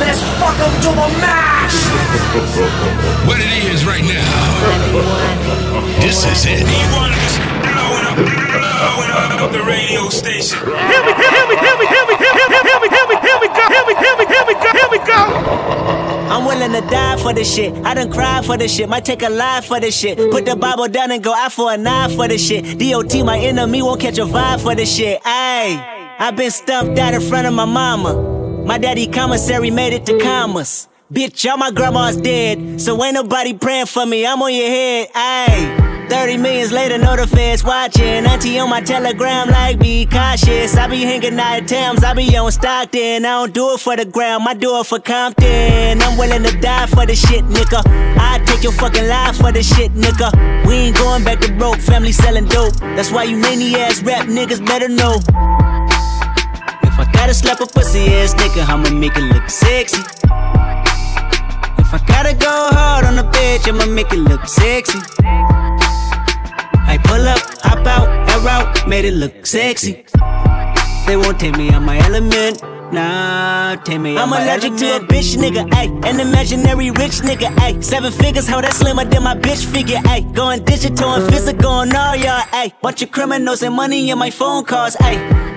Let's fuck 'em to the max. What it is right now. This is it. E1 is blowing up, blowing up the radio station. Here we, here we, here we, here we, here we, here we, here we, here we go, here we, here we, here we go, here we go. I'm willing to die for this shit. I done cried for this shit. Might take a life for this shit. Put the Bible down and go out for a knife for this shit. DOT, my enemy, won't catch a vibe for this shit. Ayy, i been stumped out in front of my mama. My daddy commissary made it to mm. commas. Bitch, y'all my grandma's dead. So ain't nobody praying for me. I'm on your head. Ayy. 30 millions later, know the feds watching. Auntie on my telegram, like, be cautious. I be hanging out at Thames, I be on Stockton. I don't do it for the gram, I do it for Compton. I'm willing to die for the shit, nigga. I take your fucking life for the shit, nigga. We ain't going back to broke, family selling dope. That's why you many ass rap niggas better know. Gotta slap a pussy ass nigga, I'ma make it look sexy. If I gotta go hard on a bitch, I'ma make it look sexy. I pull up, hop out, air out, made it look sexy. They won't take me out my element. Nah, take me out I'm my allergic to a bitch nigga, ayy. An imaginary rich nigga, ayy. Seven figures, how that slimmer than my bitch figure, ayy. Going digital and physical on all y'all, ayy. Bunch of criminals and money in my phone calls, ayy.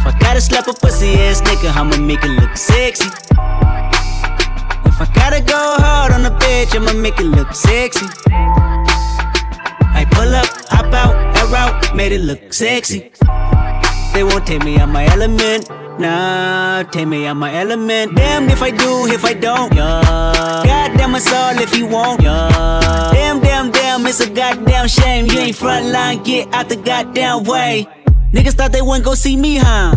If I gotta slap a pussy ass nigga, I'ma make it look sexy. If I gotta go hard on a bitch, I'ma make it look sexy. I pull up, hop out, air out, made it look sexy. They won't take me out my element. Nah, take me out my element. Damn if I do, if I don't. Yeah. Goddamn us all if you won't. Yeah. Damn, damn, damn, it's a goddamn shame. You ain't front line, get out the goddamn way. Niggas thought they wouldn't go see me, huh?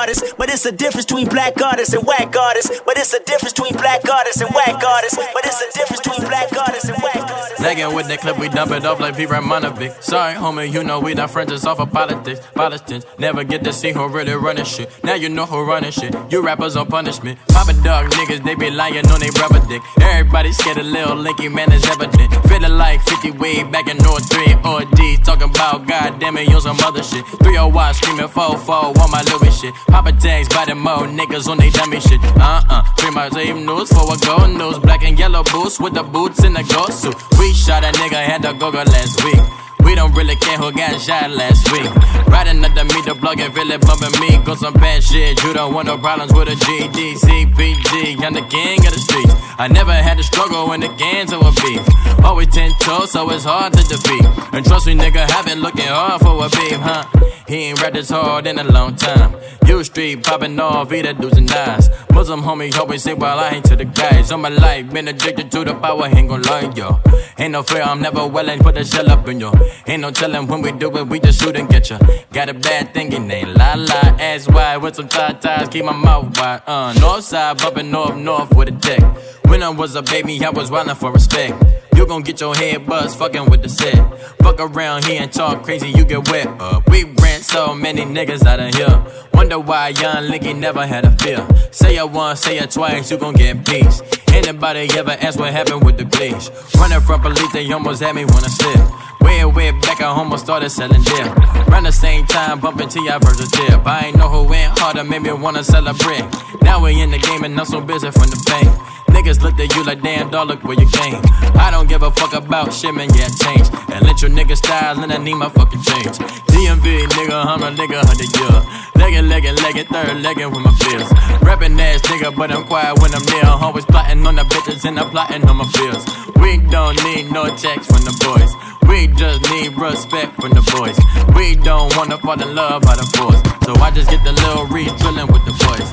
But it's a difference between black artists and whack artists. But it's a difference between black artists and whack artists. But it's a difference between black artists and whack artists. Legging with the clip, we dump it off like. Ramonovic. Sorry, homie, you know we not friends, it's off of politics. Politics, never get to see who really running shit. Now you know who running shit. You rappers on punishment. Papa dog niggas, they be lying on they rubber dick. Everybody scared a little linky, man, it's evident. Feeling like 50 way back in North 3 or D. Talking about goddamn it, on some other shit. 301 screaming 4-4 on my Louis shit. Papa tags by the mo, niggas on they dummy shit. Uh uh. Three my same news for a gold news. Black and yellow boots with the boots in the ghost suit. We shot a nigga had to go go last week. We don't really care who got shot last week. Riding me, the plug and really bumping me. Got some bad shit, you don't want no problems with a GD, CPG. I'm the king of the streets. I never had to struggle when the gangs were beef. Always ten toes, so it's hard to defeat. And trust me, nigga, I've been looking hard for a beef, huh? He ain't rapped this hard in a long time. U Street popping off, he the dudes and dies. Muslim homie always say, while I ain't to the guys. All my life, been addicted to the power, ain't gon' lie, yo. Ain't no fear, I'm never willing, put a shell up in yo. Ain't no telling when we do it, we just shoot and get ya. Got a bad thing, it ain't la la. Ass wide with some tie ties, keep my mouth wide. Uh, north side, bumping north, north with a dick. When I was a baby, I was wildin' for respect. You gon' get your head buzzed fucking with the set. Fuck around here and talk crazy, you get wet. Uh, we ran so many niggas out of here. Wonder why young Licky never had a fear. Say it once, say it twice, you gon' get peace. Anybody ever ask what happened with the bleach? Running from police, they almost had me wanna slip. Way, way back I started selling dip. Around the same time, bumping T.I. versus tip. I ain't know who went harder, made me wanna celebrate. Now we in the game and I'm so busy from the fame. Niggas looked at you like, damn, dog, look where you came. I don't give a fuck about shit, man, yeah, change. And let your nigga style, and I need my fucking change. DMV, nigga, I'm a nigga, hundred year. Leggin', leggin', leggin', third leggin' with my feels. Rapping ass nigga, but I'm quiet when I'm near. Always plotting on the bitches and I'm plotting on my feels. We don't need no checks from the boys. We just need respect from the boys. We don't wanna fall in love by the force. So I just get the little re drilling with the boys.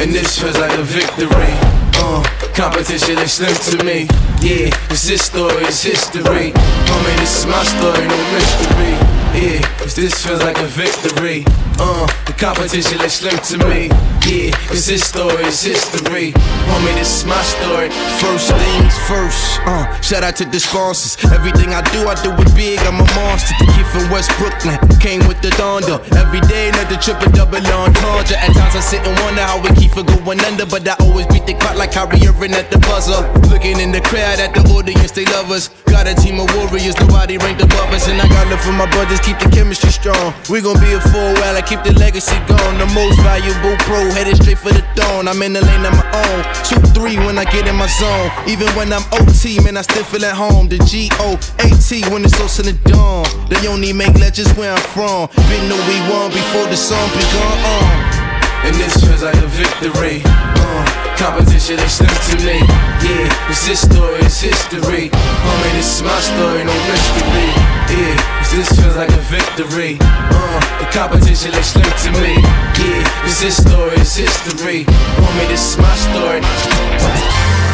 And this feels like a victory. Uh, competition is slim to me. Yeah, it's this story is history. Homie, this is my story, no mystery. Yeah, cause this feels like a victory. Uh, the competition is slim to me. Yeah, cause this story is history. Homie, this is my story. First things first. Uh, shout out to the sponsors. Everything I do, I do it big. I'm a monster. The kid from West Brooklyn came with the thunder. Every day, another triple double entendre. At times I sit and wonder how we keep it going under, but I always beat the clock like Kyrie at the buzzer. Looking in the crowd at the audience, they love us. Got a team of warriors, nobody ranked above us, and I got love for my brothers. Keep the chemistry strong. We gon' be a full while I keep the legacy going. The most valuable pro, headed straight for the throne. I'm in the lane of my own. Two three when I get in my zone. Even when I'm OT, man, I still feel at home. The G O A T when it's close to the dawn. They only make legends where I'm from. Been know we won before the song begun. Uh. And this feels like a victory. Uh, competition is slim to me. Yeah, cause this story is history. Homie, this is my story, no mystery. Yeah, this feels like a victory. Uh, the competition is slim to me. Yeah, cause this story is history. Homie, this is my story.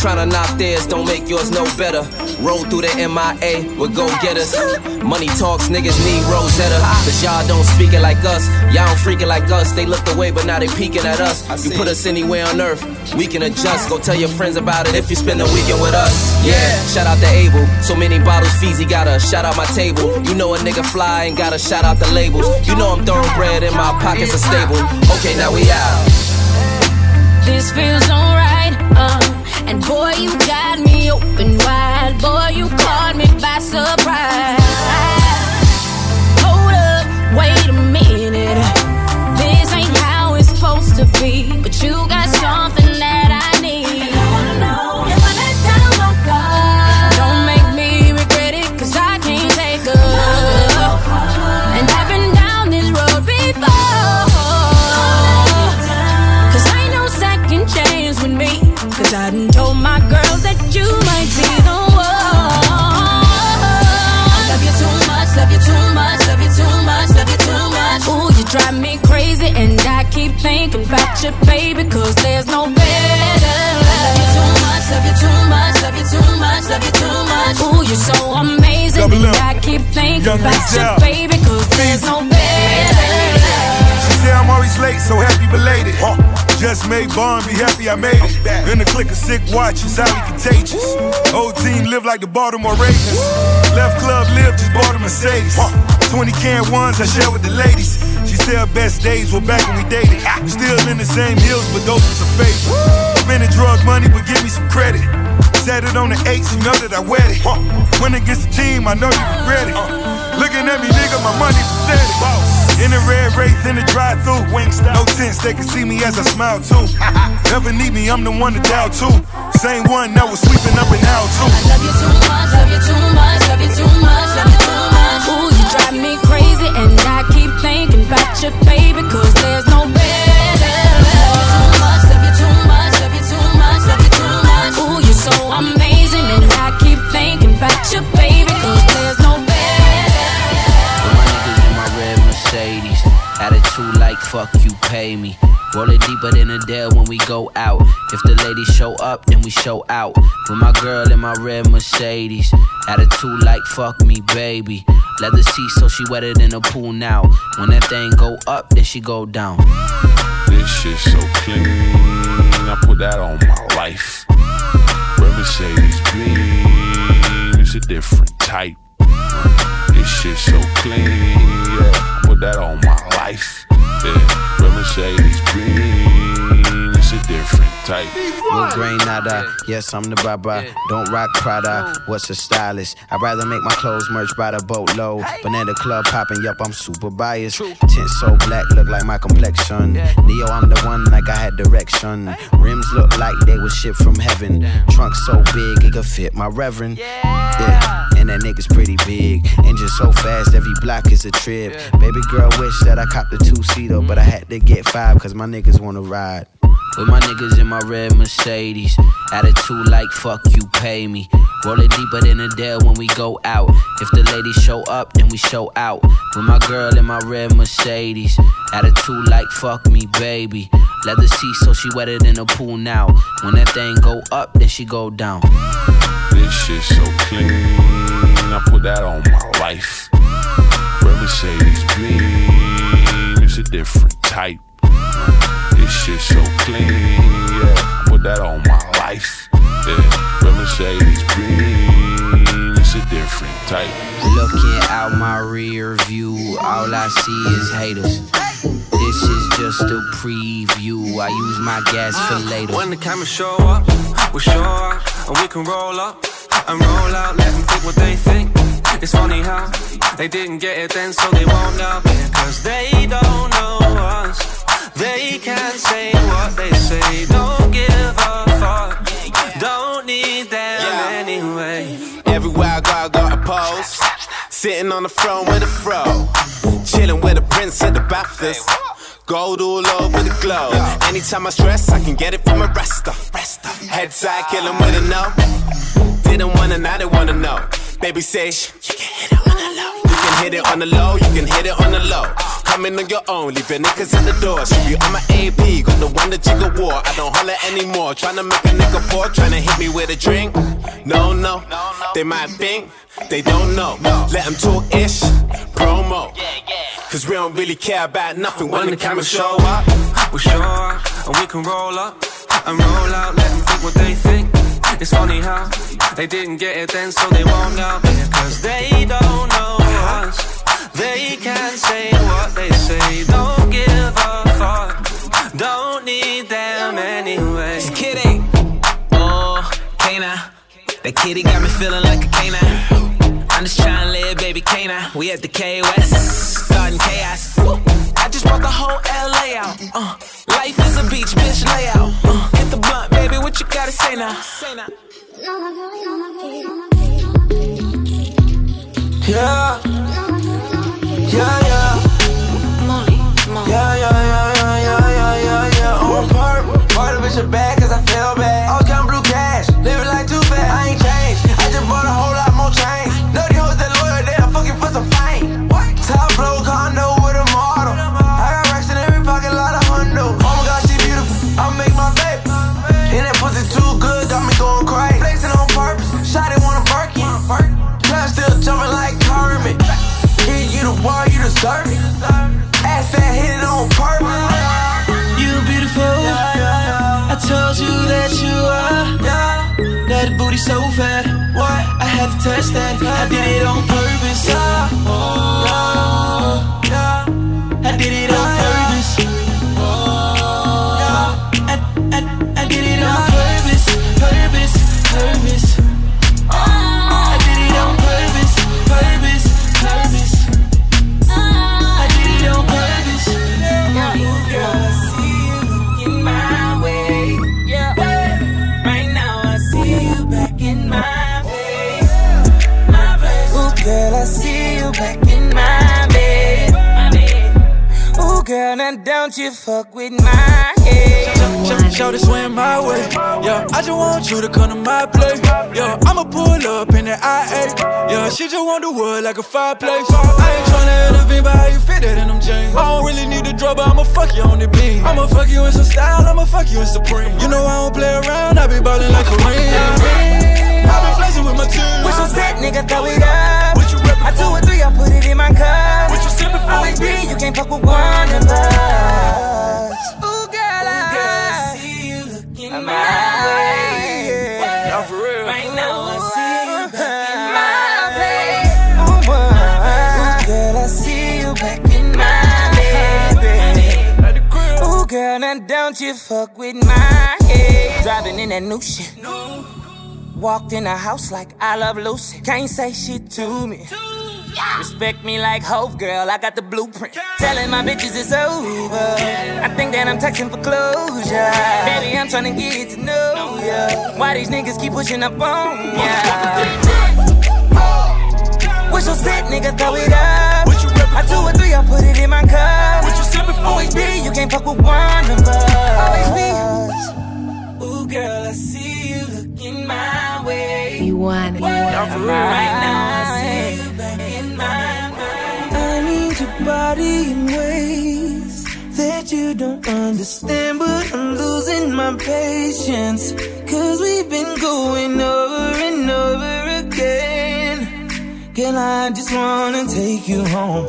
Trying to knock theirs don't make yours no better. Roll through the MIA with go getters. Money talks, niggas need Rosetta. Cause y'all don't speak it like us, y'all don't freak it like us. They looked away, but now they peeking at us. You put us anywhere on earth, we can adjust. Go tell your friends about it if you spend the weekend with us. Yeah, shout out to Abel. So many bottles, Feezy got a shout out my table. You know a nigga fly and gotta shout out the labels. You know I'm throwing bread in my pockets are stable. Okay, now we out. This feels alright, uh. And boy, you got me open wide. Boy, you caught me by surprise. Hold up, wait a minute. This ain't how it's supposed to be. But you got you're so amazing, Double and M. I keep thinking Young about you, baby. Cause there's no better. She say I'm always late, so happy belated. Just made Bond be happy I made it. In the click of sick watches, highly contagious. Old team live like the Baltimore Ravens. Left club live, just bought a Mercedes. 20 can ones I share with the ladies. She said her best days were back when we dated. Still in the same hills, but those was a favor. Spending drug money, but give me some credit. Set it on the eights, you know that I wet it. Win against the team, I know you regret it. Looking at me, nigga, my money pathetic. In the red wraith, in the drive through No tents, they can see me as I smile too. Never need me, I'm the one to dial too. Same one that was sweeping up and out too. Love you too much, love you too much, love you too much, love you too much. Ooh, you drive me crazy, and I keep thinking about you, baby, cause there's no better. Thinking about you, baby, cause there's no better. With my niggas in my red Mercedes. Attitude like fuck you, pay me. Roll it deeper than a dare when we go out. If the ladies show up, then we show out. With my girl in my red Mercedes. Attitude like fuck me, baby. Leather seat so she wetter than a pool now. When that thing go up, then she go down. This shit so clean, I put that on my life. Red Mercedes beam, it's a different type. This shit so clean, yeah, put that on my life. Yeah, Red Mercedes beam, it's a different type. Will Granada, yes, I'm the Baba. Don't rock Prada, what's a stylist? I'd rather make my clothes merch by the boatload. Banana club popping, yup, I'm super biased. Tint so black, look like my complexion. Neo, I'm the one like I had direction. Rims look like they was shipped from heaven. Trunk so big, it could fit my reverend. Yeah, and that nigga's pretty big. Engine so fast, every block is a trip. Baby girl wish that I copped a two seater, but I had to get five, cause my niggas wanna ride. With my niggas in my red Mercedes. Attitude like fuck you, pay me. Roll it deeper than a dare when we go out. If the ladies show up, then we show out. With my girl in my red Mercedes. Attitude like fuck me, baby. Leather seat so she wetter than a pool now. When that thing go up, then she go down. This shit so clean, I put that on my life. Red Mercedes beam, it's a different type. This shit so clean, yeah, put that on my life. Yeah, Red Mercedes beam, it's a different type. Looking out my rear view, all I see is haters. This is just a preview. I use my gas for later. When the cameras show up, we'll show up, and we can roll up and roll out. Let them think what they think. It's funny how they didn't get it then, so they won't now. Cause they don't know us. They can't say what they say. Don't give a fuck. Don't need them anyway. Everywhere I go, I got a pose. Sitting on the throne with a fro. Chilling with a prince of the BAFTAs. Gold all over the globe. Anytime I stress, I can get it from a resta. Head side, kill him with a no. Didn't wanna, now they wanna know. Baby say, you can hit it on the low. You hit it on the low, you can hit it on the low. Coming on your own, leaving niggas at the door. Shoot you on my AP, got the one that jigger war. I don't holler anymore. Tryna make a nigga poor, tryna hit me with a drink. No, no, they might think they don't know. Let them talk ish, promo. Cause we don't really care about nothing when, the cameras show up. We'll show up, and we can roll up and roll out. Let them think what they think. It's funny how they didn't get it then, so they won't now. Cause they don't know. They can't say what they say. Don't give a fuck. Don't need them anyway. Kidding. Oh, canine. That kitty got me feeling like a canine. I'm just trying to live, baby canine. We at the K West, starting chaos. Woo. I just brought the whole LA out. Uh, life is a beach, bitch layout. Uh, hit the blunt, baby. What you gotta say now? say now? Yeah. Yeah, yeah. Molly, Molly. Yeah, yeah, yeah, yeah, yeah, yeah, yeah, yeah. On purpose. Bought a bitch a bag cause I feel bad. I was counting blue now don't you fuck with my head. Show, show to swim my way. Yeah, I just want you to come to my place. Yeah, I'ma pull up in the IA. Yeah, she just want the wood like a fireplace. I ain't tryna elevate, but how you fit that in them jeans? I don't really need the drug, but I'ma fuck you on the beam. I'ma fuck you in some style, I'ma fuck you in supreme. You know I don't play around, I be ballin' like a ring. I be flexing with my team. With some set, nigga, throw it up. I two or three, I put it always be. You can't fuck with one of us. Ooh, girl, I see you looking my way. Now for real. Right now, I see you looking my way. Ooh, girl, I see you back in my bed. Ooh, girl, now don't you fuck with my head. Driving in that new shit. Walked in the house like I love Lucy. Can't say shit to me. Respect me like Hove, girl. I got the blueprint. Telling my bitches it's over. I think that I'm texting for closure. Baby, I'm trying to get to know ya. Why these niggas keep pushing up on ya? What's your set, nigga? Throw it up. I two or three, I put it in my cup. What you said before? Always be, you can't fuck with one of us. Always be. Ooh, girl, I see you looking my way. You want it. Right now, I see you back in my mind. I need your body in ways that you don't understand, but I'm losing my patience. Cause we've been going over and over again. Girl, I just wanna take you home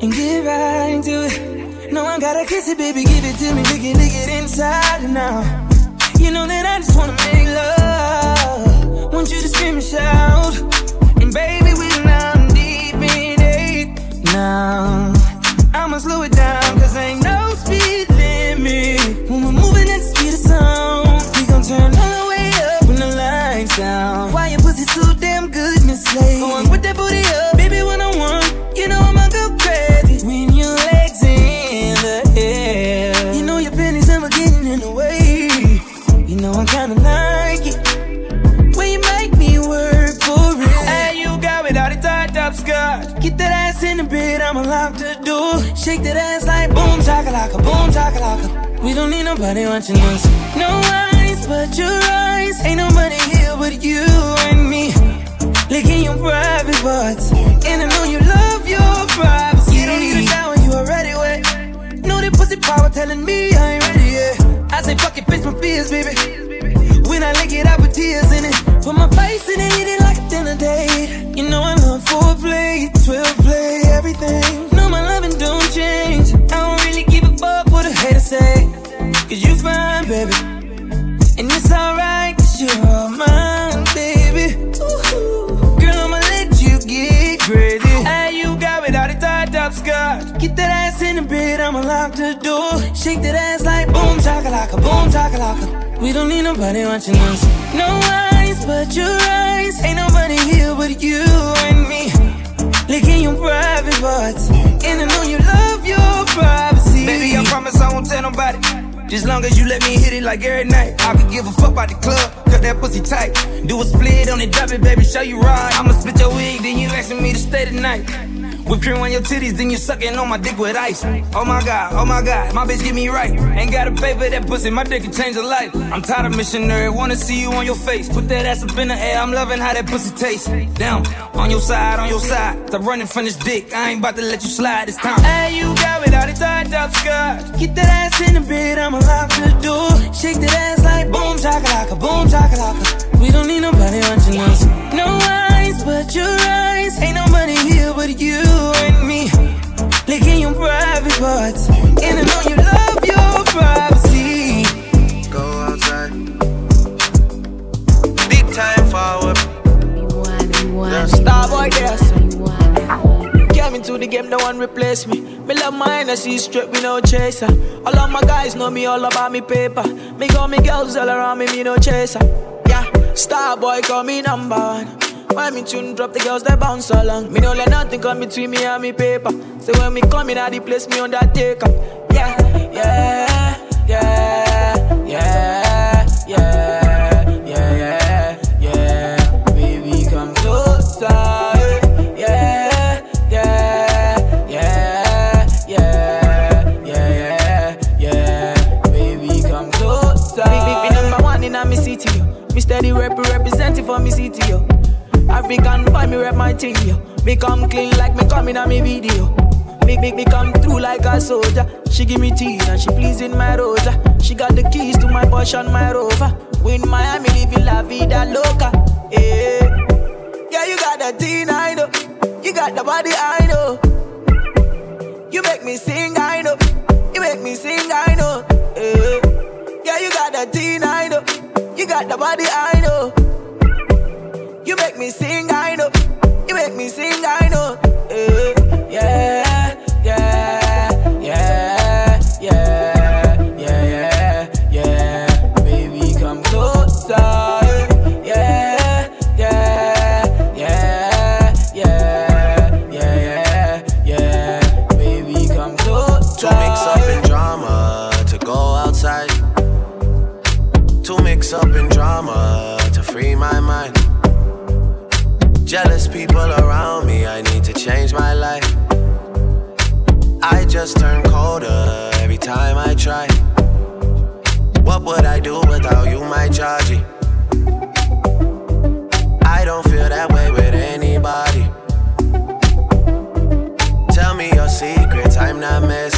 and get right into it. No, I gotta kiss it, baby, give it to me, lick it, lick it inside and out. You know that I just wanna make love. Want you to scream and shout. And baby, we're now deep in it. Now, I'ma slow it the bed, I'ma lock the door. Shake that ass like boom, chakalaka, boom, chakalaka. We don't need nobody watching us. No eyes but your eyes. Ain't nobody here but you and me. Licking your private parts. And I know you love your privacy. You don't need a shower, you already wet. Know that pussy power telling me I ain't ready yet. I say fuck it, face my fears, baby. When I lick it, I put tears in it. Put my face in it, eat it like a dinner date. You know I love foreplay, 12 play, everything. No, my loving don't change. I don't really give a fuck what a hater say. Cause you fine, baby. And it's alright, cause you're all mine, baby. Ooh, girl, I'ma let you get crazy. Hey, you got it all the tied up skirt. Get that ass in the bed, I'ma lock the door. Shake that ass like boom, chakalaka, boom, chakalaka. We don't need nobody watching us. No eyes but your eyes. Ain't nobody here but you and me. Licking your private parts. And I know you love your privacy. Baby, I promise I won't tell nobody. Just long as you let me hit it like every night. I could give a fuck about the club, cut that pussy tight. Do a split on it, drop it, baby, show you right. I'ma split your wig, then you asking me to stay tonight. Whip cream on your titties, then you sucking on my dick with ice. Oh my god, oh my god, my bitch get me right. Ain't gotta pay for that pussy, my dick can change a life. I'm tired of missionary, wanna see you on your face. Put that ass up in the air, I'm loving how that pussy tastes. Down, on your side, on your side. Stop running from this dick, I ain't about to let you slide this time. Hey, you got it all the tied up skirt. Get that ass in the bed, I'ma lock the door. Shake that ass like boom, chakalaka, boom, chakalaka. We don't need nobody watching us. No eyes but your eyes. Ain't nobody here but you and me. Licking your private parts. And I know you love your privacy. Go outside. Big time forward. Yeah, Starboy there. Came into the game, no one replace me. Me love my energy straight, we no chaser. All of my guys know me all about me paper. Me got me girls all around me, me no chaser. Yeah, Starboy call me number one. When me tune drop, the girls they bounce along. Me no let nothing come between me and me paper. So when me come in, the place me undertaker. Yeah, yeah, yeah, for me city, yo. African boy, me rep my team yo. Me come clean like me coming on me video. Make me me come through like a soldier. She give me tea and she pleasing my rosa. She got the keys to my Porsche and my Rover. Win Miami living la vida loca. Yeah, yeah, you got the teen I know. You got the body I know. You make me sing I know. You make me sing I know. Yeah, yeah you got the teen I know. You got the body I know. You make me sing, I know. You make me sing, I know. Uh, yeah, yeah, yeah, yeah, yeah, yeah, yeah. Baby, come closer. Yeah, yeah, yeah, yeah, yeah, yeah, yeah. Baby, come closer. Too mixed up in drama to go outside. Too mixed up in drama to free my mind. Jealous people around me, I need to change my life. I just turn colder every time I try. What would I do without you, my Georgie? I don't feel that way with anybody. Tell me your secrets, I'm not missing.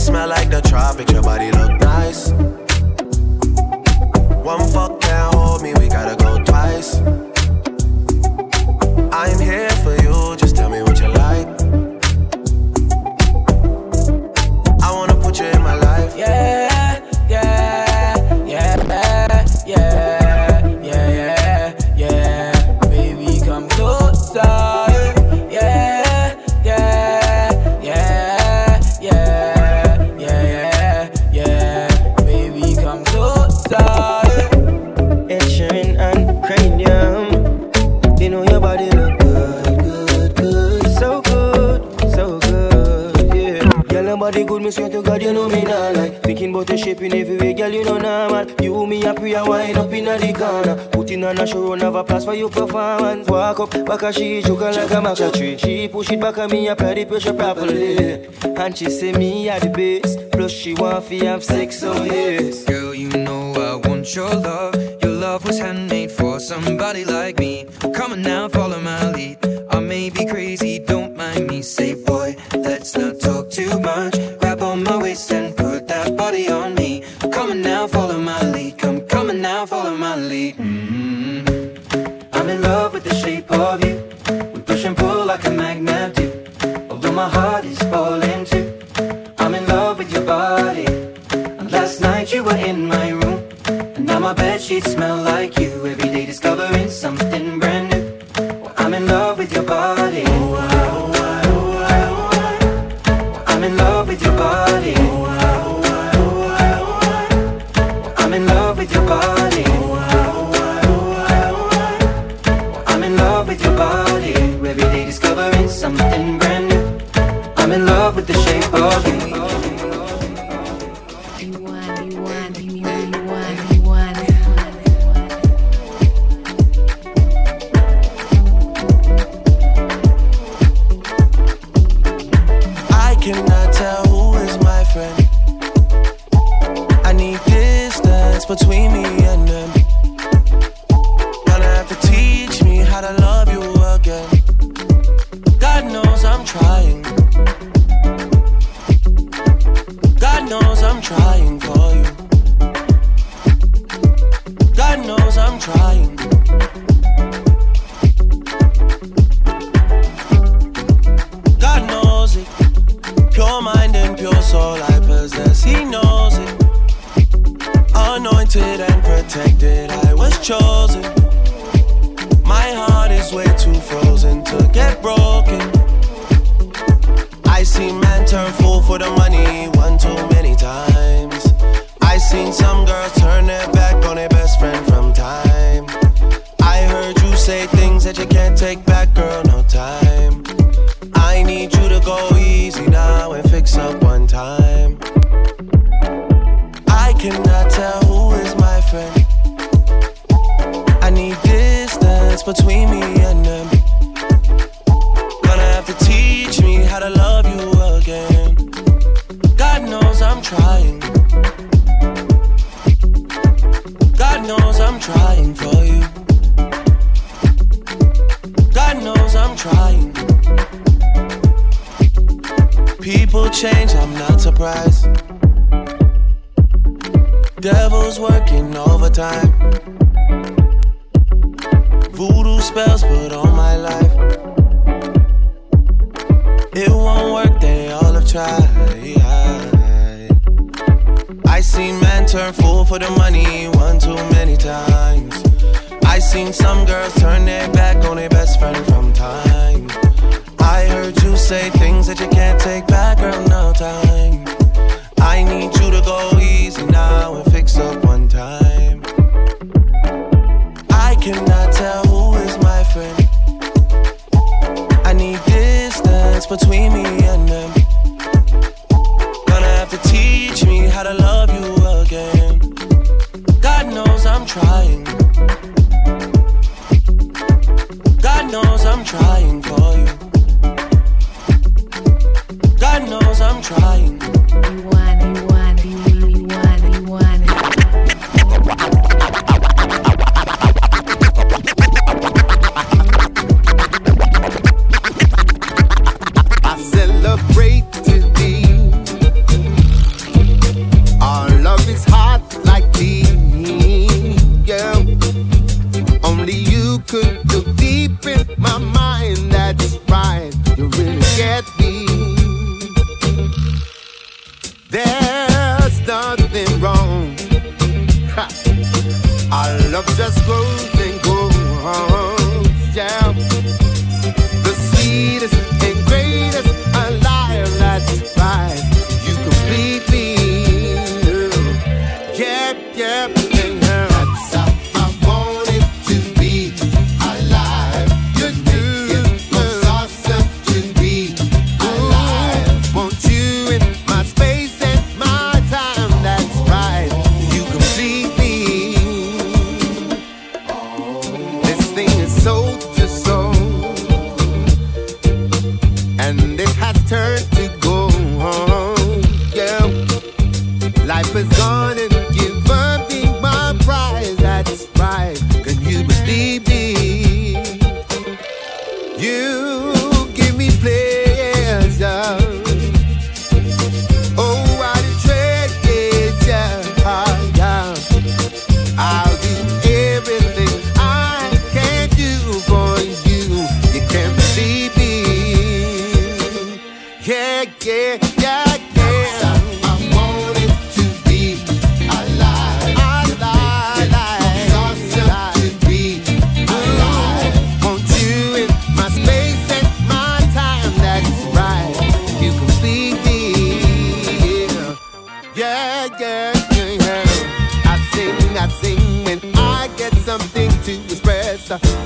smell like the tropics, your body look nice. One fuck can't hold me, we gotta go twice. I'm here for you, just tell me for you performance. Walk up, back her, she joke like a matcha tree. She push it back at me, apply the pressure properly. And she say me at the base. Plus she want fi have sex, so yes. Girl, you know I want your love. Your love was handmade for somebody like me. Come on now, follow my lead. I may be crazy for the money. Devil's working overtime. Voodoo spells put on my life. It won't work, they all have tried. I seen men turn fool for the money one too many times. I seen some girls turn their back on their best friend from time. I heard you say things that you can't take back, girl, no time. I need you to go easy now between me and them. Gonna have to teach me how to love you again. God knows I'm trying. God knows I'm trying for Yep, yep, yeah, yeah, yeah, yeah. I wanted to be alive. Yeah, yeah, yeah, yeah. I sing, I sing when I get something to express.